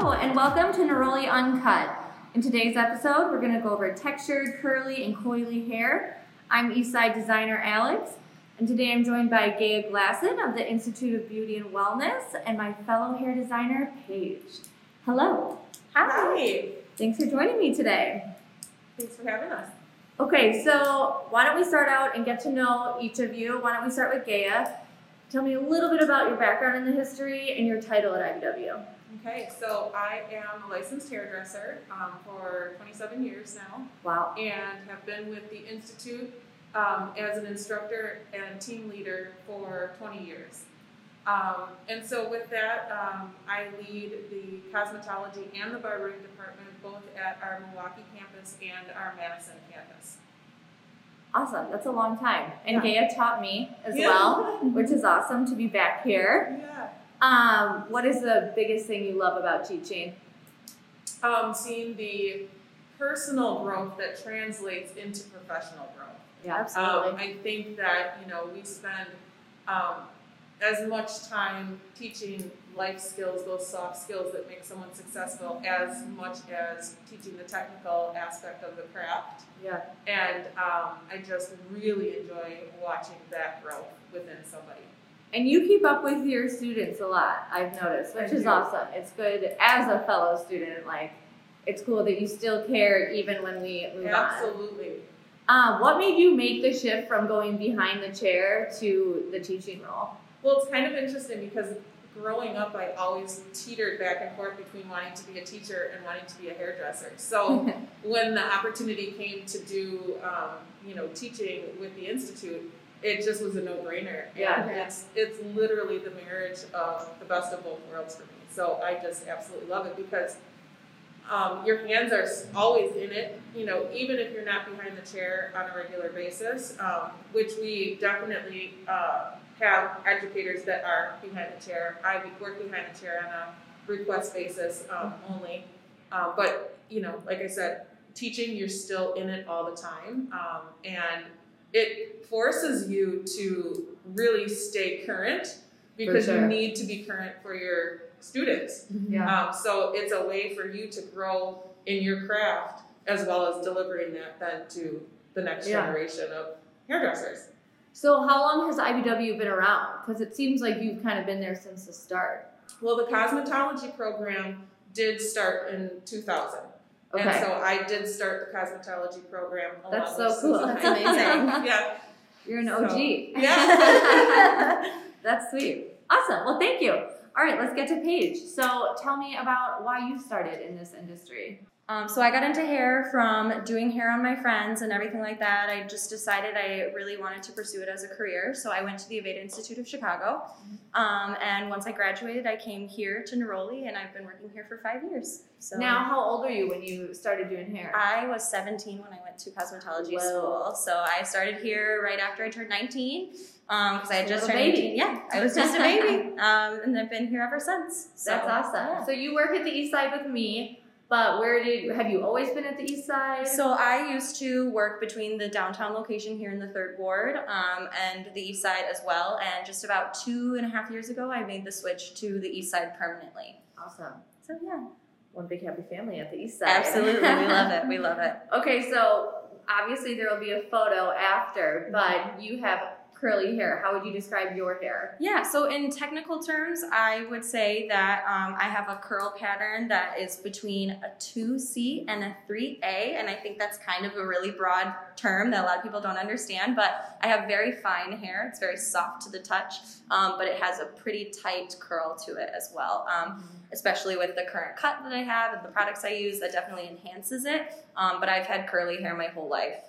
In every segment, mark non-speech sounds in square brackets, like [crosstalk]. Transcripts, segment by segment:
Hello, and welcome to Neroli Uncut. In today's episode, we're going to go over textured, curly, and coily hair. I'm Eastside designer Alex, and today I'm joined by Gaia Glasson of the Institute of Beauty and Wellness and my fellow hair designer, Paige. Hello. Hi. Thanks for joining me today. Thanks for having us. Okay, so why don't we start out and get to know each of you? Why don't we start with Gaia? Tell me a little bit about your background in the history and your title at IBW. Okay, so I am a licensed hairdresser um, for 27 years now Wow. and have been with the Institute um, as an instructor and team leader for 20 years. Um, and so with that, um, I lead the cosmetology and the barbering department both at our Milwaukee campus and our Madison campus. Awesome. That's a long time. And Yeah. Gaia taught me as Yeah. well, [laughs] which is awesome to be back here. Yeah. Um, what is the biggest thing you love about teaching? Um, seeing the personal growth that translates into professional growth. Yeah, Um, I think that, you know, we spend um, as much time teaching life skills, those soft skills that make someone successful, as much as teaching the technical aspect of the craft. yeah. And um, I just really enjoy watching that growth within somebody. And you keep up with your students a lot, I've noticed, which is awesome. It's good as a fellow student, like it's cool that you still care even when we move on. Absolutely. Um, what made you make the shift from going behind the chair to the teaching role? Well, it's kind of interesting because growing up, I always teetered back and forth between wanting to be a teacher and wanting to be a hairdresser. So [laughs] when the opportunity came to do, um, you know, teaching with the institute, it just was a no-brainer. Yeah. And it's it's literally the marriage of the best of both worlds for me. So I just absolutely love it because um, your hands are always in it. You know, even if you're not behind the chair on a regular basis, um, which we definitely uh, have educators that are behind the chair. I work behind the chair on a request basis um, only. Uh, but you know, like I said, teaching you're still in it all the time, um, and it forces you to really stay current because sure. you need to be current for your students. Yeah. Um, so it's a way for you to grow in your craft as well as delivering that then to the next Yeah. generation of hairdressers. So how long has IBW been around? Because it seems like you've kind of been there since the start. Well, the cosmetology program did start in 2000. And so I did start the cosmetology program. along That's so cool. That's amazing. [laughs] yeah. You're an So, OG. yeah. [laughs] That's sweet. Awesome. Well, thank you. All right, let's get to Paige. So tell me about why you started in this industry. Um, so I got into hair from doing hair on my friends and everything like that. I just decided I really wanted to pursue it as a career. So I went to the Aveda Institute of Chicago. Um, and once I graduated, I came here to Neroli and I've been working here for five years. So Now, how old are you when you started doing hair? I was 17 when I went to cosmetology Whoa. school. So I started here right after I turned 19 because I had just turned baby. 18. Yeah, I was just a baby. Um, and I've been here ever since. So, That's awesome. yeah. So you work at the East Side with me, but where did have you always been at the East Side? So I used to work between the downtown location here in the third ward um, and the east side as well. And just about two and a half years ago, I made the switch to the east side permanently. awesome. So yeah, One big happy family at the East Side. absolutely, we love it. We love it. [laughs] Okay, so obviously there will be a photo after, but you have curly hair. How would you describe your hair? Yeah. So in technical terms, I would say that um, I have a curl pattern that is between a two C and a three A, and I think that's kind of a really broad term that a lot of people don't understand. But I have very fine hair. It's very soft to the touch, um, but it has a pretty tight curl to it as well. Um, especially with the current cut that I have and the products I use, that definitely enhances it. Um, but I've had curly hair my whole life.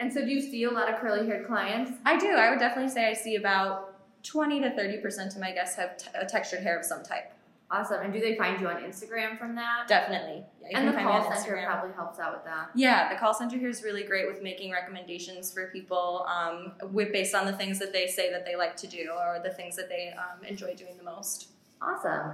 And so do you see a lot of curly haired clients? I do. I would definitely say I see about 20 to 30% of my guests have t- a textured hair of some type. Awesome. And do they find you on Instagram from that? Definitely. Yeah, and the call center Instagram. probably helps out with that. Yeah, the call center here is really great with making recommendations for people um, with, based on the things that they say that they like to do or the things that they um, enjoy doing the most. Awesome.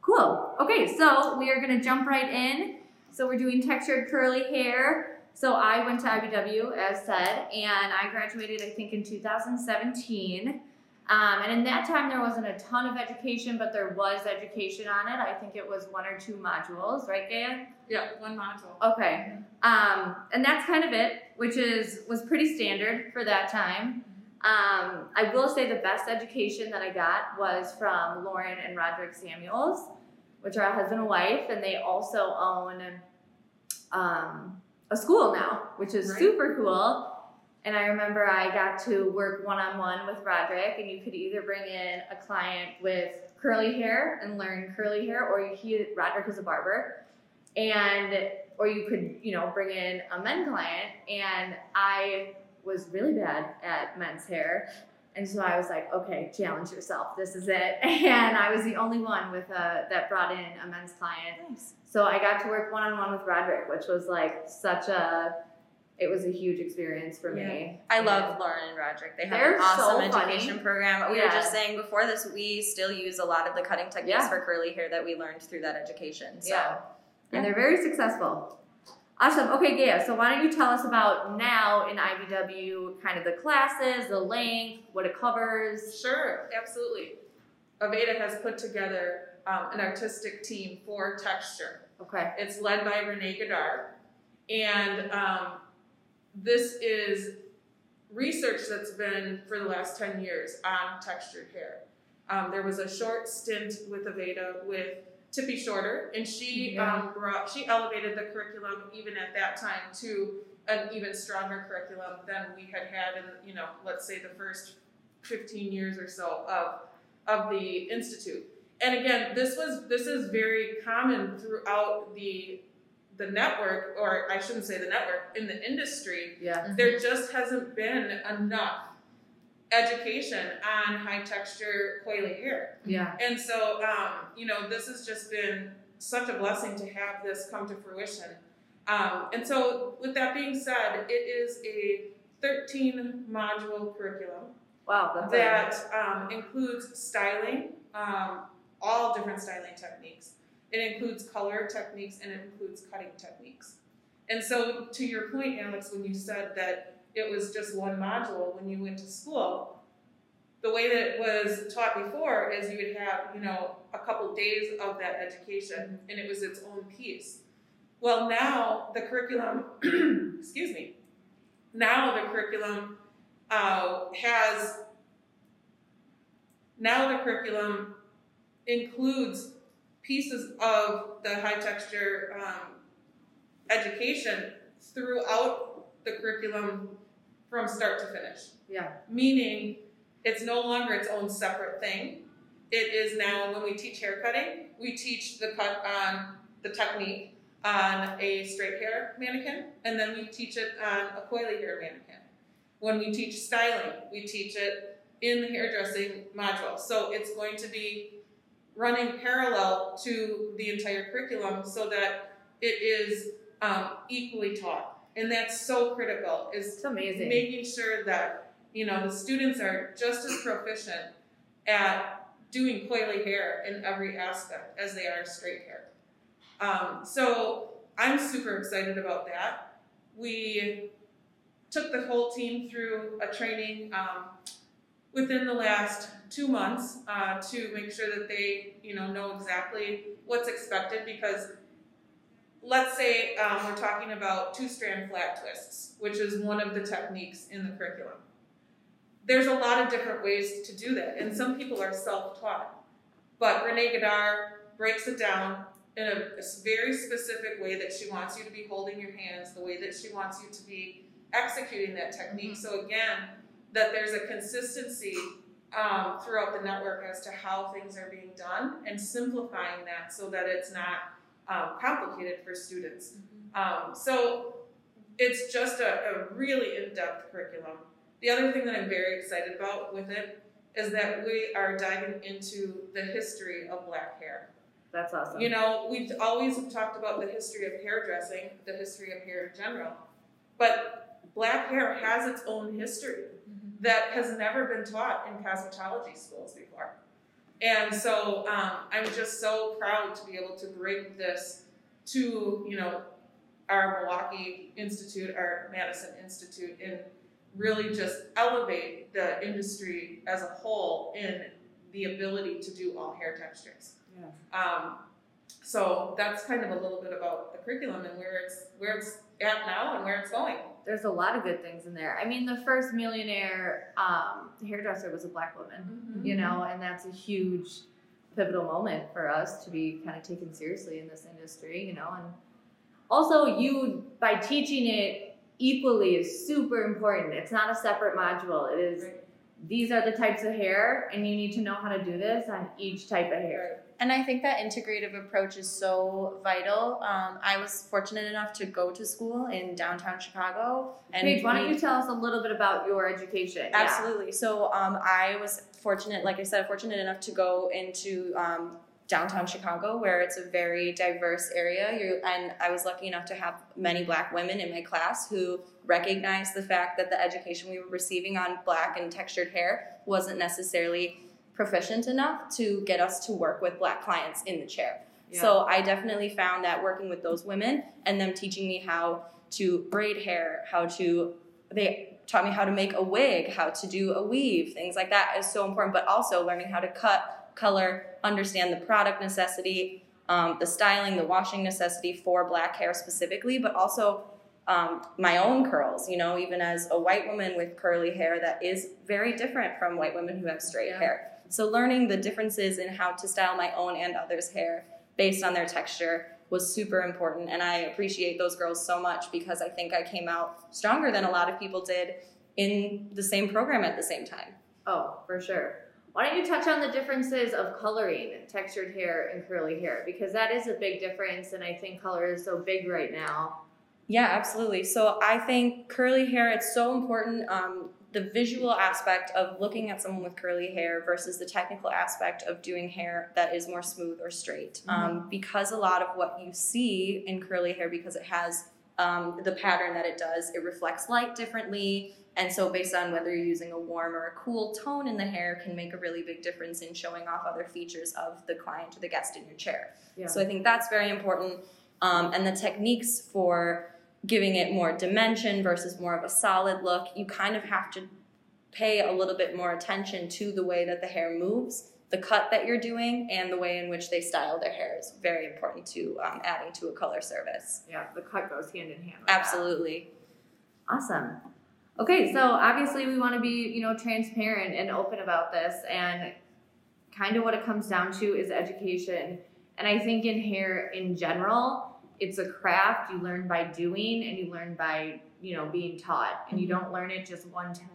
Cool. Okay, so we are going to jump right in. So we're doing textured curly hair. So I went to IBW, as said, and I graduated, I think, in 2017. Um, and in that time, there wasn't a ton of education, but there was education on it. I think it was one or two modules, right, Gaia? Yeah, one module. Okay. Um, and that's kind of it, which is was pretty standard for that time. Um, I will say the best education that I got was from Lauren and Roderick Samuels, which are a husband and wife, and they also own um, a school now, which is Right. super cool. And I remember I got to work one on one with Roderick, and you could either bring in a client with curly hair and learn curly hair, or he Roderick is a barber, and or you could you know bring in a men client. And I was really bad at men's hair, and so I was like, okay, challenge yourself. This is it. [laughs] And I was the only one with a that brought in a men's client. Nice. So I got to work one on one with Roderick, which was like such a it was a huge experience for me. I love Lauren and Roderick. They have They're an awesome so funny. education program. We Yeah. were just saying before this, we still use a lot of the cutting techniques Yeah. for curly hair that we learned through that education. So Yeah. And they're very successful. Awesome. Okay, Gaia. So why don't you tell us about now in IBW, kind of the classes, the length, what it covers. Sure, absolutely. Aveda has put together um, an artistic team for texture. Okay. It's led by Renee Godard, and um, this is research that's been for the last 10 years on textured hair. Um, there was a short stint with Aveda with Tippi Shorter, and she Yeah. um, brought she elevated the curriculum even at that time to an even stronger curriculum than we had had in you know let's say the first 15 years or so of of the institute. And again, this was this is very common throughout the the network, or I shouldn't say the network, in the industry. Yeah. There just hasn't been enough education on high texture coily hair. Yeah. And so, um, you know, this has just been such a blessing to have this come to fruition. Um, and so, with that being said, it is a 13 module curriculum Wow. That's that um, includes styling, um, all different styling techniques. It includes color techniques and it includes cutting techniques. And so, to your point, Alex, when you said that it was just one module when you went to school, the way that it was taught before is you would have, you know, a couple days of that education and it was its own piece. Well, now the curriculum, [clears throat] excuse me, now the curriculum uh, has now the curriculum includes pieces of the high texture um, education throughout the curriculum from start to finish. Yeah. Meaning it's no longer its own separate thing. It is now when we teach hair cutting, we teach the cut on the technique on a straight hair mannequin, and then we teach it on a coily hair mannequin. When we teach styling, we teach it in the hairdressing module. So it's going to be running parallel to the entire curriculum so that it is um, equally taught. And that's so critical is It's amazing. making sure that you know the students are just as proficient at doing coily hair in every aspect as they are straight hair. Um, so I'm super excited about that. We took the whole team through a training um, within the last two months uh, to make sure that they you know know exactly what's expected because let's say um, we're talking about two strand flat twists, which is one of the techniques in the curriculum. There's a lot of different ways to do that, and some people are self taught. But Renee Godard breaks it down in a, a very specific way that she wants you to be holding your hands, the way that she wants you to be executing that technique. So, again, that there's a consistency um, throughout the network as to how things are being done and simplifying that so that it's not um, complicated for students. Um, so it's just a, a really in-depth curriculum. The other thing that I'm very excited about with it is that we are diving into the history of black hair. That's awesome. You know, we've always talked about the history of hairdressing, the history of hair in general, but black hair has its own history that has never been taught in cosmetology schools before. And so um, I'm just so proud to be able to bring this to, you know, our Milwaukee Institute, our Madison Institute and really just elevate the industry as a whole in the ability to do all hair textures. Yeah. Um, so that's kind of a little bit about the curriculum and where it's where it's at now and where it's going. There's a lot of good things in there. I mean, the first millionaire um, hairdresser was a black woman, Mm-hmm. you know, and that's a huge pivotal moment for us to be kind of taken seriously in this industry, you know, and also you by teaching it equally is super important. It's not a separate module. It is these are the types of hair and you need to know how to do this on each type of hair. And I think that integrative approach is so vital. Um, I was fortunate enough to go to school in downtown Chicago. And Paige, why don't you tell us a little bit about your education? Yeah. Absolutely. So um, I was fortunate, like I said, fortunate enough to go into um, downtown Chicago, where it's a very diverse area. you and I was lucky enough to have many Black women in my class who recognized the fact that the education we were receiving on Black and textured hair wasn't necessarily proficient enough to get us to work with Black clients in the chair. Yeah. So I definitely found that working with those women and them teaching me how to braid hair, how to they taught me how to make a wig, how to do a weave, things like that is so important. But also learning how to cut, color, understand the product necessity, um, the styling, the washing necessity for black hair specifically, but also um, my own curls. You know, even as a white woman with curly hair, that is very different from white women who have straight Yeah. hair. So learning the differences in how to style my own and others' hair based on their texture was super important and I appreciate those girls so much because I think I came out stronger than a lot of people did in the same program at the same time. Oh, for sure. Why don't you touch on the differences of coloring textured hair and curly hair? Because that is a big difference, and I think color is so big right now. Yeah, absolutely. So I think curly hair, it's so important. Um, the visual aspect of looking at someone with curly hair versus the technical aspect of doing hair that is more smooth or straight. Um, because a lot of what you see in curly hair, because it has um, the pattern that it does, it reflects light differently. And so, based on whether you're using a warm or a cool tone in the hair, can make a really big difference in showing off other features of the client or the guest in your chair. Yeah. So I think that's very important. Um, and the techniques for giving it more dimension versus more of a solid look, you kind of have to pay a little bit more attention to the way that the hair moves, the cut that you're doing, and the way in which they style their hair is very important to um, adding to a color service. Yeah, the cut goes hand in hand. with that. Absolutely. Awesome. Okay, so obviously we want to be, you know, transparent and open about this and kind of what it comes down to is education. And I think in hair in general, it's a craft you learn by doing and you learn by, you know, being taught. And you don't learn it just one time,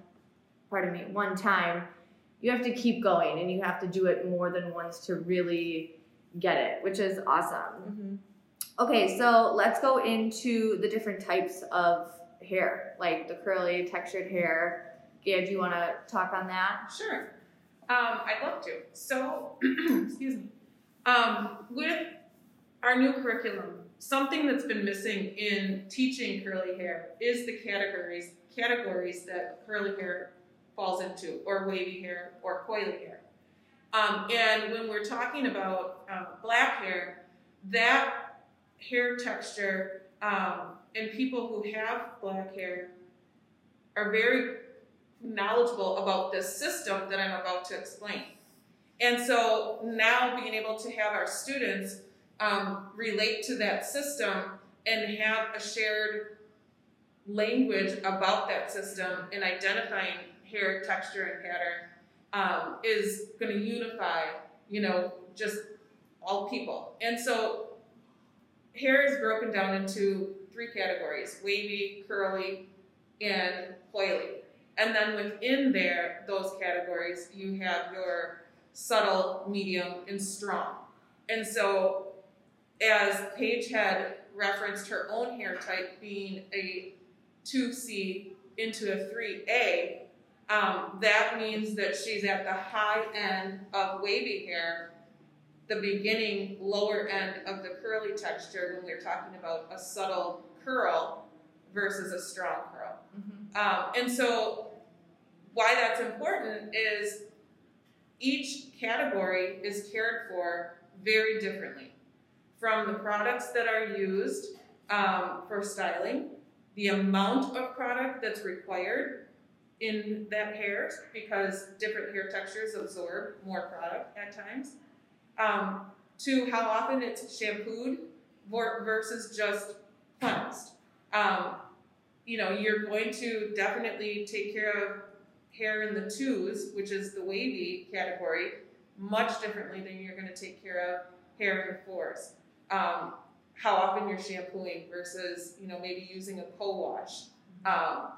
pardon me, one time. You have to keep going and you have to do it more than once to really get it, which is awesome. Okay, so let's go into the different types of hair, like the curly, textured hair. Gaia, do you want to talk on that? Sure. Um, I'd love to. So, [clears throat] excuse me. Um, with our new curriculum, something that's been missing in teaching curly hair is the categories categories that curly hair falls into, or wavy hair, or coily hair. Um, and when we're talking about uh, black hair, that hair texture um, and people who have black hair are very knowledgeable about this system that I'm about to explain. And so now being able to have our students um, relate to that system and have a shared language about that system and identifying hair texture and pattern um, is going to unify, you know, just all people. And so hair is broken down into three categories wavy, curly, and coily. And then within there, those categories, you have your subtle, medium, and strong. And so, as Paige had referenced her own hair type being a 2C into a 3A, um, that means that she's at the high end of wavy hair, the beginning lower end of the curly texture when we're talking about a subtle curl versus a strong curl. Um, and so, why that's important is each category is cared for very differently. From the products that are used um, for styling, the amount of product that's required, in that hair because different hair textures absorb more product at times. Um, to how often it's shampooed versus just cleansed. Um, you know, you're going to definitely take care of hair in the twos, which is the wavy category, much differently than you're going to take care of hair in the fours. Um, how often you're shampooing versus, you know, maybe using a co-wash. Um,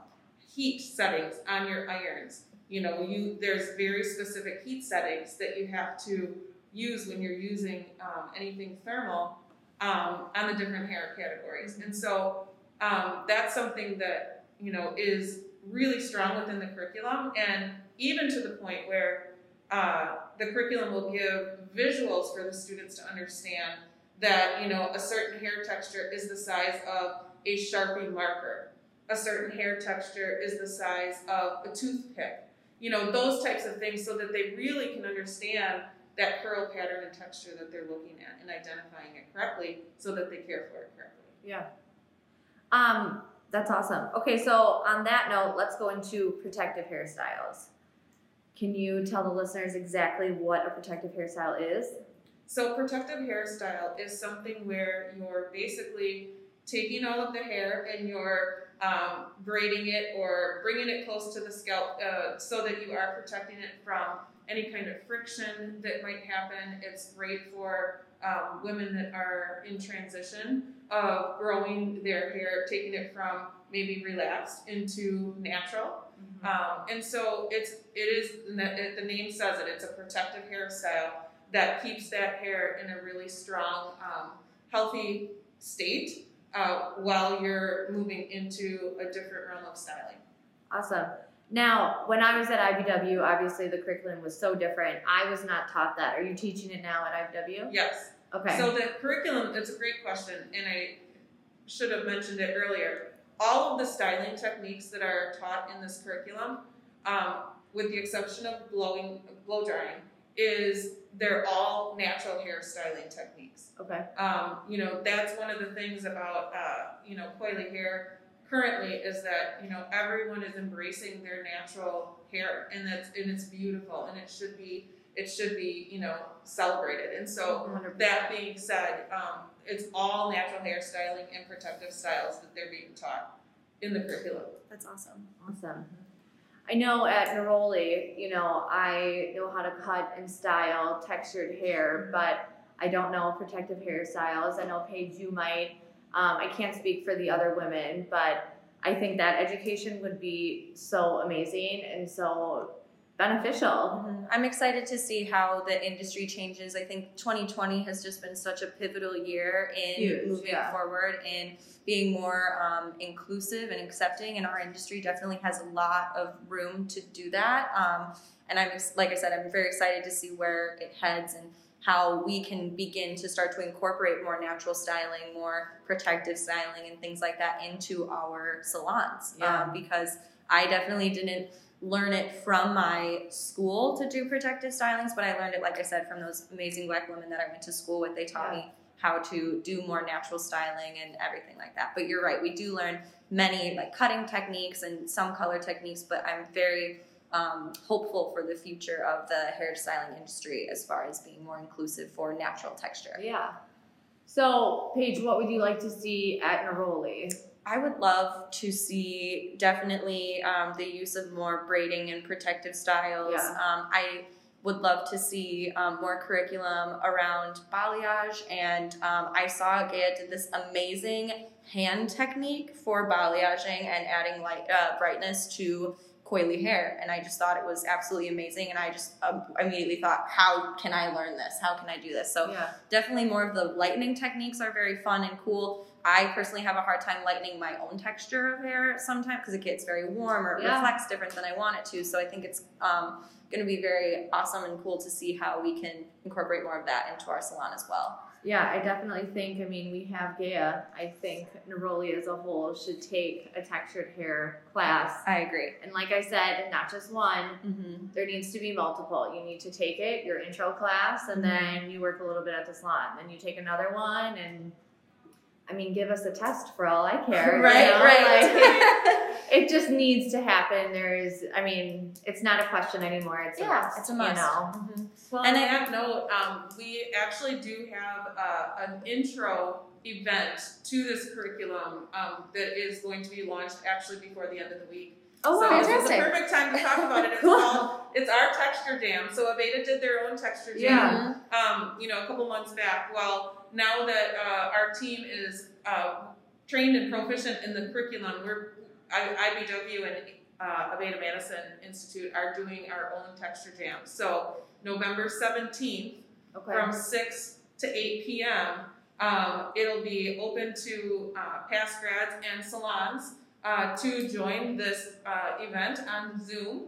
heat settings on your irons. You know, you there's very specific heat settings that you have to use when you're using um, anything thermal um, on the different hair categories. And so um, that's something that you know is really strong within the curriculum, and even to the point where uh, the curriculum will give visuals for the students to understand that you know a certain hair texture is the size of a sharpie marker. A certain hair texture is the size of a toothpick. You know those types of things so that they really can understand that curl pattern and texture that they're looking at and identifying it correctly so that they care for it correctly. Yeah. Um that's awesome. Okay so on that note let's go into protective hairstyles. Can you tell the listeners exactly what a protective hairstyle is so protective hairstyle is something where you're basically taking all of the hair and you're um, braiding it or bringing it close to the scalp uh, so that you are protecting it from any kind of friction that might happen. It's great for um, women that are in transition of growing their hair, taking it from maybe relaxed into natural. Mm-hmm. Um, and so it's it is the name says it. It's a protective hairstyle that keeps that hair in a really strong, um, healthy state uh, while you're moving into a different realm of styling. Awesome. Now, when I was at IBW, obviously the curriculum was so different. I was not taught that. Are you teaching it now at IBW? Yes. Okay. So the curriculum, it's a great question, and I should have mentioned it earlier. All of the styling techniques that are taught in this curriculum, um, with the exception of blowing, blow drying, is they're all natural hair styling techniques. Okay. Um, you know, that's one of the things about, uh, you know, coily hair currently is that, you know, everyone is embracing their natural hair and that's, and it's beautiful and it should be, it should be, you know, celebrated. And so 100%. that being said, um, it's all natural hair styling and protective styles that they're being taught in the curriculum. That's awesome. Awesome. I know at Neroli, you know, I know how to cut and style textured hair, but I don't know protective hairstyles. I know Paige, you might. Um, I can't speak for the other women, but I think that education would be so amazing and so beneficial. Mm-hmm. I'm excited to see how the industry changes. I think 2020 has just been such a pivotal year in Huge, moving yeah. forward and being more um, inclusive and accepting. And our industry definitely has a lot of room to do that. Um, and I'm like I said, I'm very excited to see where it heads and how we can begin to start to incorporate more natural styling, more protective styling, and things like that into our salons. Yeah. Um, because I definitely didn't learn it from my school to do protective stylings, but I learned it, like I said, from those amazing black women that I went to school with. They taught yeah. me how to do more natural styling and everything like that. But you're right, we do learn many like cutting techniques and some color techniques, but I'm very um, hopeful for the future of the hairstyling industry as far as being more inclusive for natural texture. Yeah. So, Paige, what would you like to see at Neroli? I would love to see definitely um, the use of more braiding and protective styles. Yeah. Um, I would love to see um, more curriculum around balayage. And um, I saw Gaia did this amazing hand technique for balayaging and adding light uh, brightness to coily hair. And I just thought it was absolutely amazing. And I just uh, immediately thought, how can I learn this? How can I do this? So yeah. definitely more of the lightening techniques are very fun and cool. I personally have a hard time lightening my own texture of hair sometimes because it gets very warm or yeah. reflects different than I want it to. So I think it's um, going to be very awesome and cool to see how we can incorporate more of that into our salon as well. Yeah, I definitely think, I mean, we have Gaia. I think Neroli as a whole should take a textured hair class. I agree. And like I said, not just one, mm-hmm. there needs to be multiple. You need to take it, your intro class, and mm-hmm. then you work a little bit at the salon. Then you take another one and I mean, give us a test for all I care. [laughs] right, you know? right. Like, [laughs] it just needs to happen. There's, I mean, it's not a question anymore. It's Yeah, a must. it's a must. You know. Mhm. Well, And and I- on that note, um, we actually do have uh, an intro event to this curriculum um, that is going to be launched actually before the end of the week. Oh, so wow. this is the perfect time to talk about it. [laughs] It's Cool. called it's our texture jam. So Aveda did their own texture jam. Yeah. Um, you know, a couple months back. Well, now that uh, our team is uh, trained and proficient in the curriculum, we're I, IBW and uh, Madison Institute are doing our own texture jam. So November seventeenth Okay. from 6 to 8 p.m. Um, it'll be open to uh, past grads and salons uh, to join this uh, event on Zoom.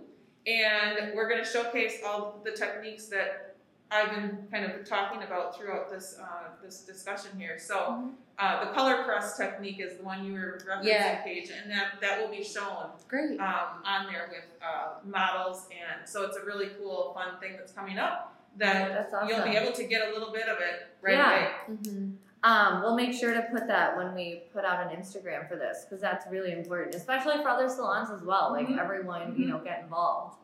And we're going to showcase all the techniques that I've been kind of talking about throughout this uh, this discussion here. So uh, the color press technique is the one you were referencing, Yeah. Paige, and that, that will be shown Great. um, on there with uh, models, and so it's a really cool, fun thing that's coming up that awesome. you'll be able to get a little bit of it right Yeah. away. Mm-hmm. Um, we'll make sure to put that when we put out an Instagram for this because that's really important, especially for other salons as well. Like Mhm. everyone, you know, get involved.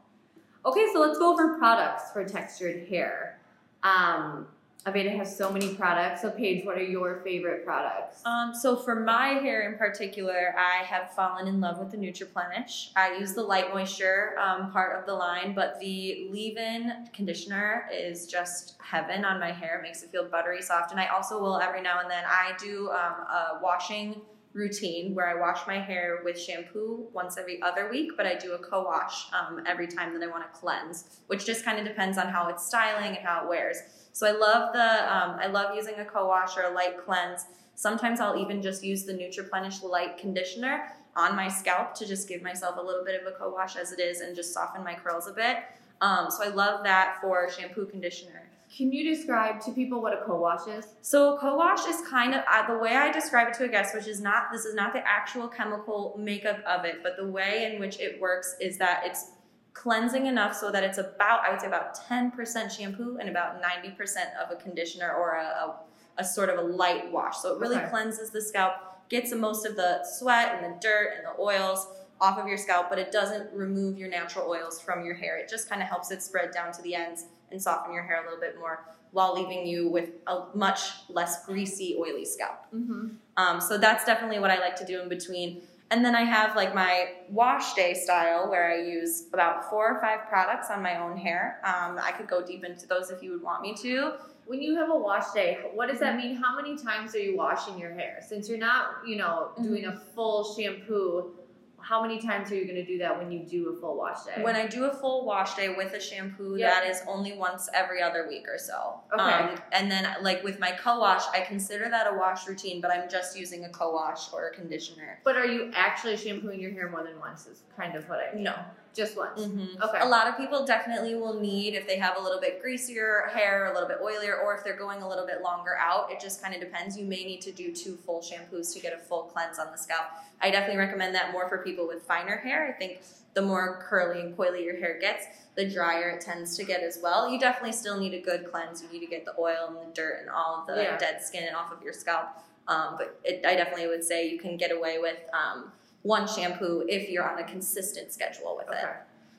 Okay, so let's go over products for textured hair. Um, Aveda has so many products. So, Paige, what are your favorite products? Um, so for my hair in particular, I have fallen in love with the Nutriplenish. I use the light moisture um, part of the line, but the leave-in conditioner is just heaven on my hair. It makes it feel buttery soft, and I also will every now and then I do um, a washing routine where I wash my hair with shampoo once every other week, but I do a co-wash um, every time that I want to cleanse, which just kind of depends on how it's styling and how it wears. So I love the um, I love using a co-wash or a light cleanse. Sometimes I'll even just use the Nutriplenish light conditioner on my scalp to just give myself a little bit of a co-wash as it is and just soften my curls a bit. Um, so I love that for shampoo conditioner. Can you describe to people what a co-wash is? So a co-wash is kind of uh, the way I describe it to a guest, which is not this is not the actual chemical makeup of it, but the way in which it works is that it's cleansing enough so that it's about I would say about 10% shampoo and about 90% of a conditioner or a, a, a sort of a light wash. So it really Okay. cleanses the scalp, gets the most of the sweat and the dirt and the oils off of your scalp, but it doesn't remove your natural oils from your hair. It just kind of helps it spread down to the ends and soften your hair a little bit more while leaving you with a much less greasy, oily scalp. Mm-hmm. Um, so that's definitely what I like to do in between. And then I have like my wash day style where I use about four or five products on my own hair. Um, I could go deep into those if you would want me to. When you have a wash day, what does that mean? How many times are you washing your hair? Since you're not, you know, doing a full shampoo, how many times are you going to do that when you do a full wash day? When I do a full wash day with a shampoo, Yeah. that is only once every other week or so. Okay. Um, and then, like with my co-wash, I consider that a wash routine, but I'm just using a co-wash or a conditioner. but are you actually shampooing your hair more than once? Is kind of what I mean. No. Just once. Mm-hmm. Okay. A lot of people definitely will need if they have a little bit greasier hair, a little bit oilier, or if they're going a little bit longer out. It just kind of depends. You may need to do two full shampoos to get a full cleanse on the scalp. I definitely recommend that more for people with finer hair. I think the more curly and coily your hair gets, the drier it tends to get as well. You definitely still need a good cleanse. You need to get the oil and the dirt and all of the Yeah. dead skin off of your scalp. Um, but it, I definitely would say you can get away with um, one shampoo if you're on a consistent schedule with it. Okay.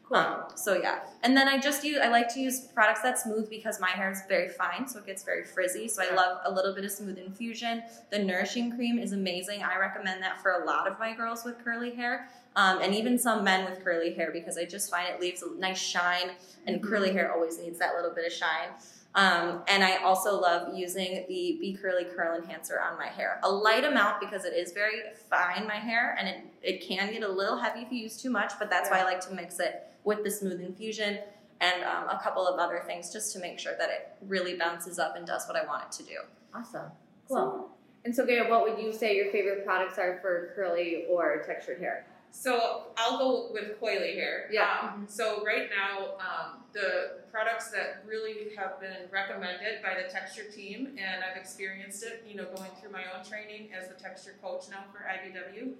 Cool. Um, so yeah, and then I just use I like to use products that smooth because my hair is very fine, so it gets very frizzy. So I love a little bit of smooth infusion. The nourishing cream is amazing. I recommend that for a lot of my girls with curly hair, um, and even some men with curly hair because I just find it leaves a nice shine, and Mhm. curly hair always needs that little bit of shine. Um, and I also love using the Be Curly Curl Enhancer on my hair. A light amount because it is very fine, my hair, and it, it can get a little heavy if you use too much, but that's why I like to mix it with the Smooth Infusion and um, a couple of other things just to make sure that it really bounces up and does what I want it to do. awesome. Cool. and so, Gaia, what would you say your favorite products are for curly or textured hair? So I'll go with coily hair. Yeah. Um, so right now, um, the products that really have been recommended by the texture team, and I've experienced it, you know, going through my own training as the texture coach now for IBW,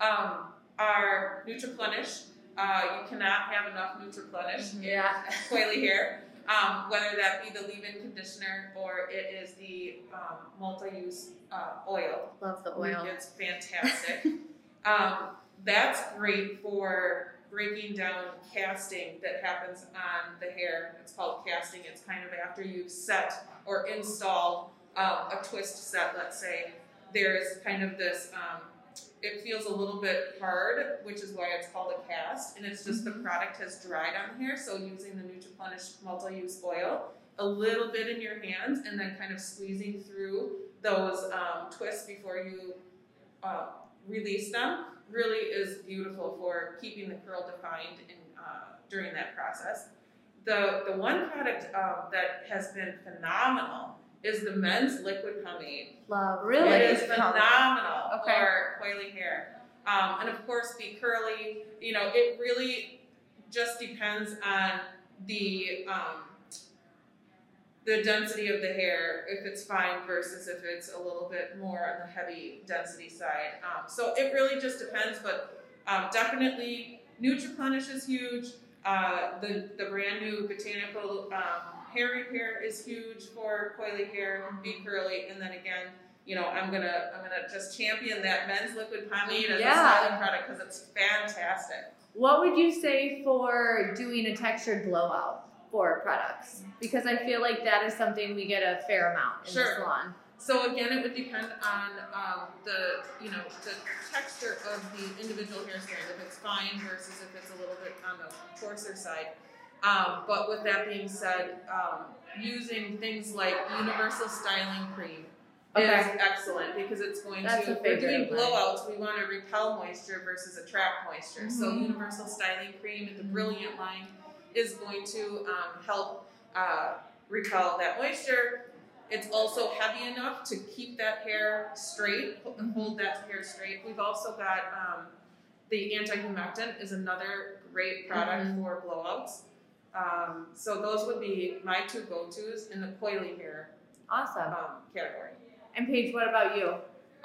um, are Nutriplenish. Uh, you cannot have enough Nutriplenish in Yeah. coily hair, um, whether that be the leave-in conditioner or it is the um, multi-use uh, oil. Love the oil. It's fantastic. [laughs] um, that's great for breaking down casting that happens on the hair. It's called casting. It's kind of after you've set or installed um, a twist set, let's say. There's kind of this, um, it feels a little bit hard, which is why it's called a cast, and it's just the product has dried on here. So using the Nutriplenish multi-use oil, a little bit in your hands, and then kind of squeezing through those um, twists before you uh, release them really is beautiful for keeping the curl defined in, uh, during that process. The, the one product um, that has been phenomenal is the men's liquid pomade. Love, really? It is phenomenal Okay. for coily hair. Um, and of course, the curly. You know, it really just depends on the um, the density of the hair, if it's fine versus if it's a little bit more on the heavy density side. Um, so it really just depends, but um, definitely Nutriplenish is huge. Uh, the the brand new botanical um, hair repair is huge for coily hair, be curly, and then again, you know, I'm gonna I'm gonna just champion that men's liquid pomade as Yeah. a styling product because it's fantastic. What would you say for doing a textured blowout for products? Because I feel like that is something we get a fair amount in the Sure. salon. So again, it would depend on um, the you know the texture of the individual hair strand. If it's fine versus if it's a little bit on the coarser side. Um, but with that being said, um, using things like universal styling cream is excellent because it's going That's to. a we're doing blowouts, we want to repel moisture versus attract moisture. So Mhm. universal styling cream in the Brilliant line is going to um, help uh, repel that moisture. It's also heavy enough to keep that hair straight, Mm-hmm. hold that hair straight. We've also got um, the anti-humectant is another great product Mhm. for blowouts. Um, so those would be my two go-tos in the coily hair Awesome. um, category. And Paige, what about you?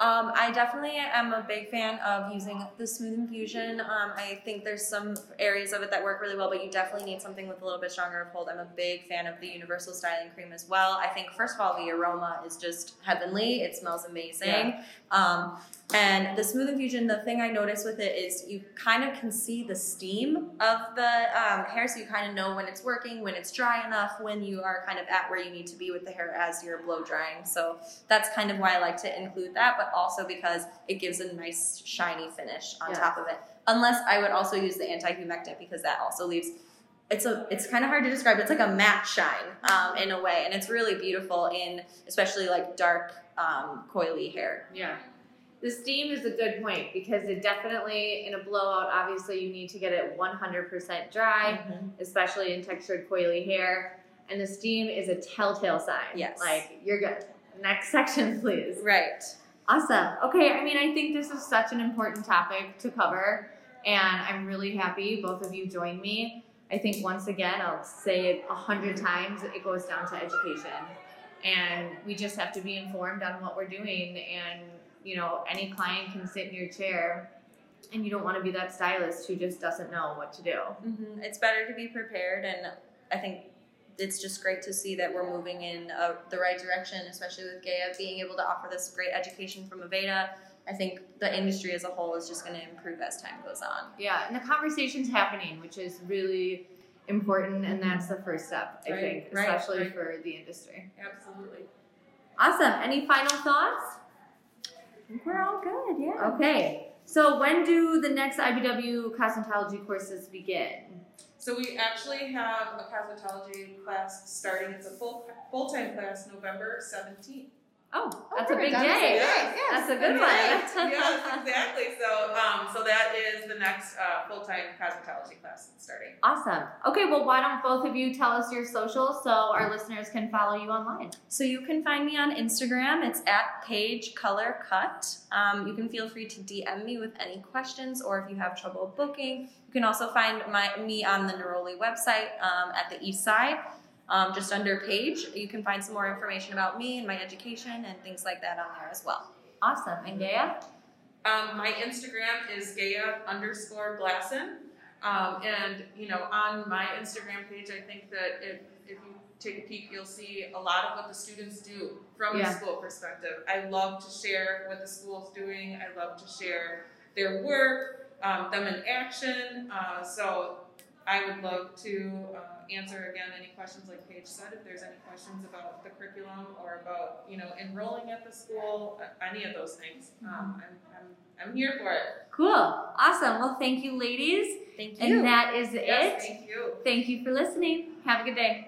Um, I definitely am a big fan of using the Smooth Infusion. Um, I think there's some areas of it that work really well, but you definitely need something with a little bit stronger of hold. I'm a big fan of the Universal Styling Cream as well. I think, first of all, the aroma is just heavenly. It smells amazing. Yeah. Um, and the Smooth Infusion, the thing I notice with it is you kind of can see the steam of the um, hair, so you kind of know when it's working, when it's dry enough, when you are kind of at where you need to be with the hair as you're blow drying. So that's kind of why I like to include that, but also because it gives a nice shiny finish on Yes. top of it. Unless I would also use the anti-humectant because that also leaves it's a it's kind of hard to describe. It's like a matte shine um, in a way, and it's really beautiful in especially like dark um, coily hair. Yeah. The steam is a good point because it definitely, in a blowout, obviously you need to get it 100% dry, especially in textured coily hair. And the steam is a telltale sign. Yes. Like, you're good. Next section, [laughs] please. Right. Awesome. Okay, I mean, I think this is such an important topic to cover, and I'm really happy both of you joined me. I think once again, I'll say it a hundred times, it goes down to education. And we just have to be informed on what we're doing. And, you know, any client can sit in your chair, and you don't want to be that stylist who just doesn't know what to do. hmm It's better to be prepared, and I think it's just great to see that we're moving in uh, the right direction, especially with Gaia being able to offer this great education from Aveda. I think the industry as a whole is just going to improve as time goes on. Yeah, and the conversation's happening, which is really important, and that's the first step, I Right, think, right, especially right. for the industry. Absolutely. Awesome. Any final thoughts? We're all good, yeah. Okay. So when do the next IBW cosmetology courses begin? So we actually have a cosmetology class starting. It's a full full time class, November seventeenth. Oh, that's a big That is day. Yes, That's a good yes, one. yes, [laughs] exactly. So, um, so that is the next uh, full time cosmetology class that's starting. Awesome. Okay, well, why don't both of you tell us your socials so our listeners can follow you online? So you can find me on Instagram. It's at Page Color Cut. Um, you can feel free to DM me with any questions, or if you have trouble booking, you can also find my me on the Neroli website um, at the East Side, um, just under Paige. You can find some more information about me and my education and things like that on there as well. Awesome. And Gaia? Um, my Instagram is Gaia underscore Glasson. Um, and, you know, on my Instagram page, I think that if, if you take a peek, you'll see a lot of what the students do from Yeah. the school perspective. I love to share what the school's doing. I love to share their work. um, them in action. Uh, so I would love to uh, answer again any questions, like Paige said, if there's any questions about the curriculum or about you know enrolling at the school, any of those things. Um, I'm, I'm, I'm here for it. Cool. Awesome. Well, thank you, ladies. Thank you. And that is Yes, it. thank you. Thank you for listening. Have a good day.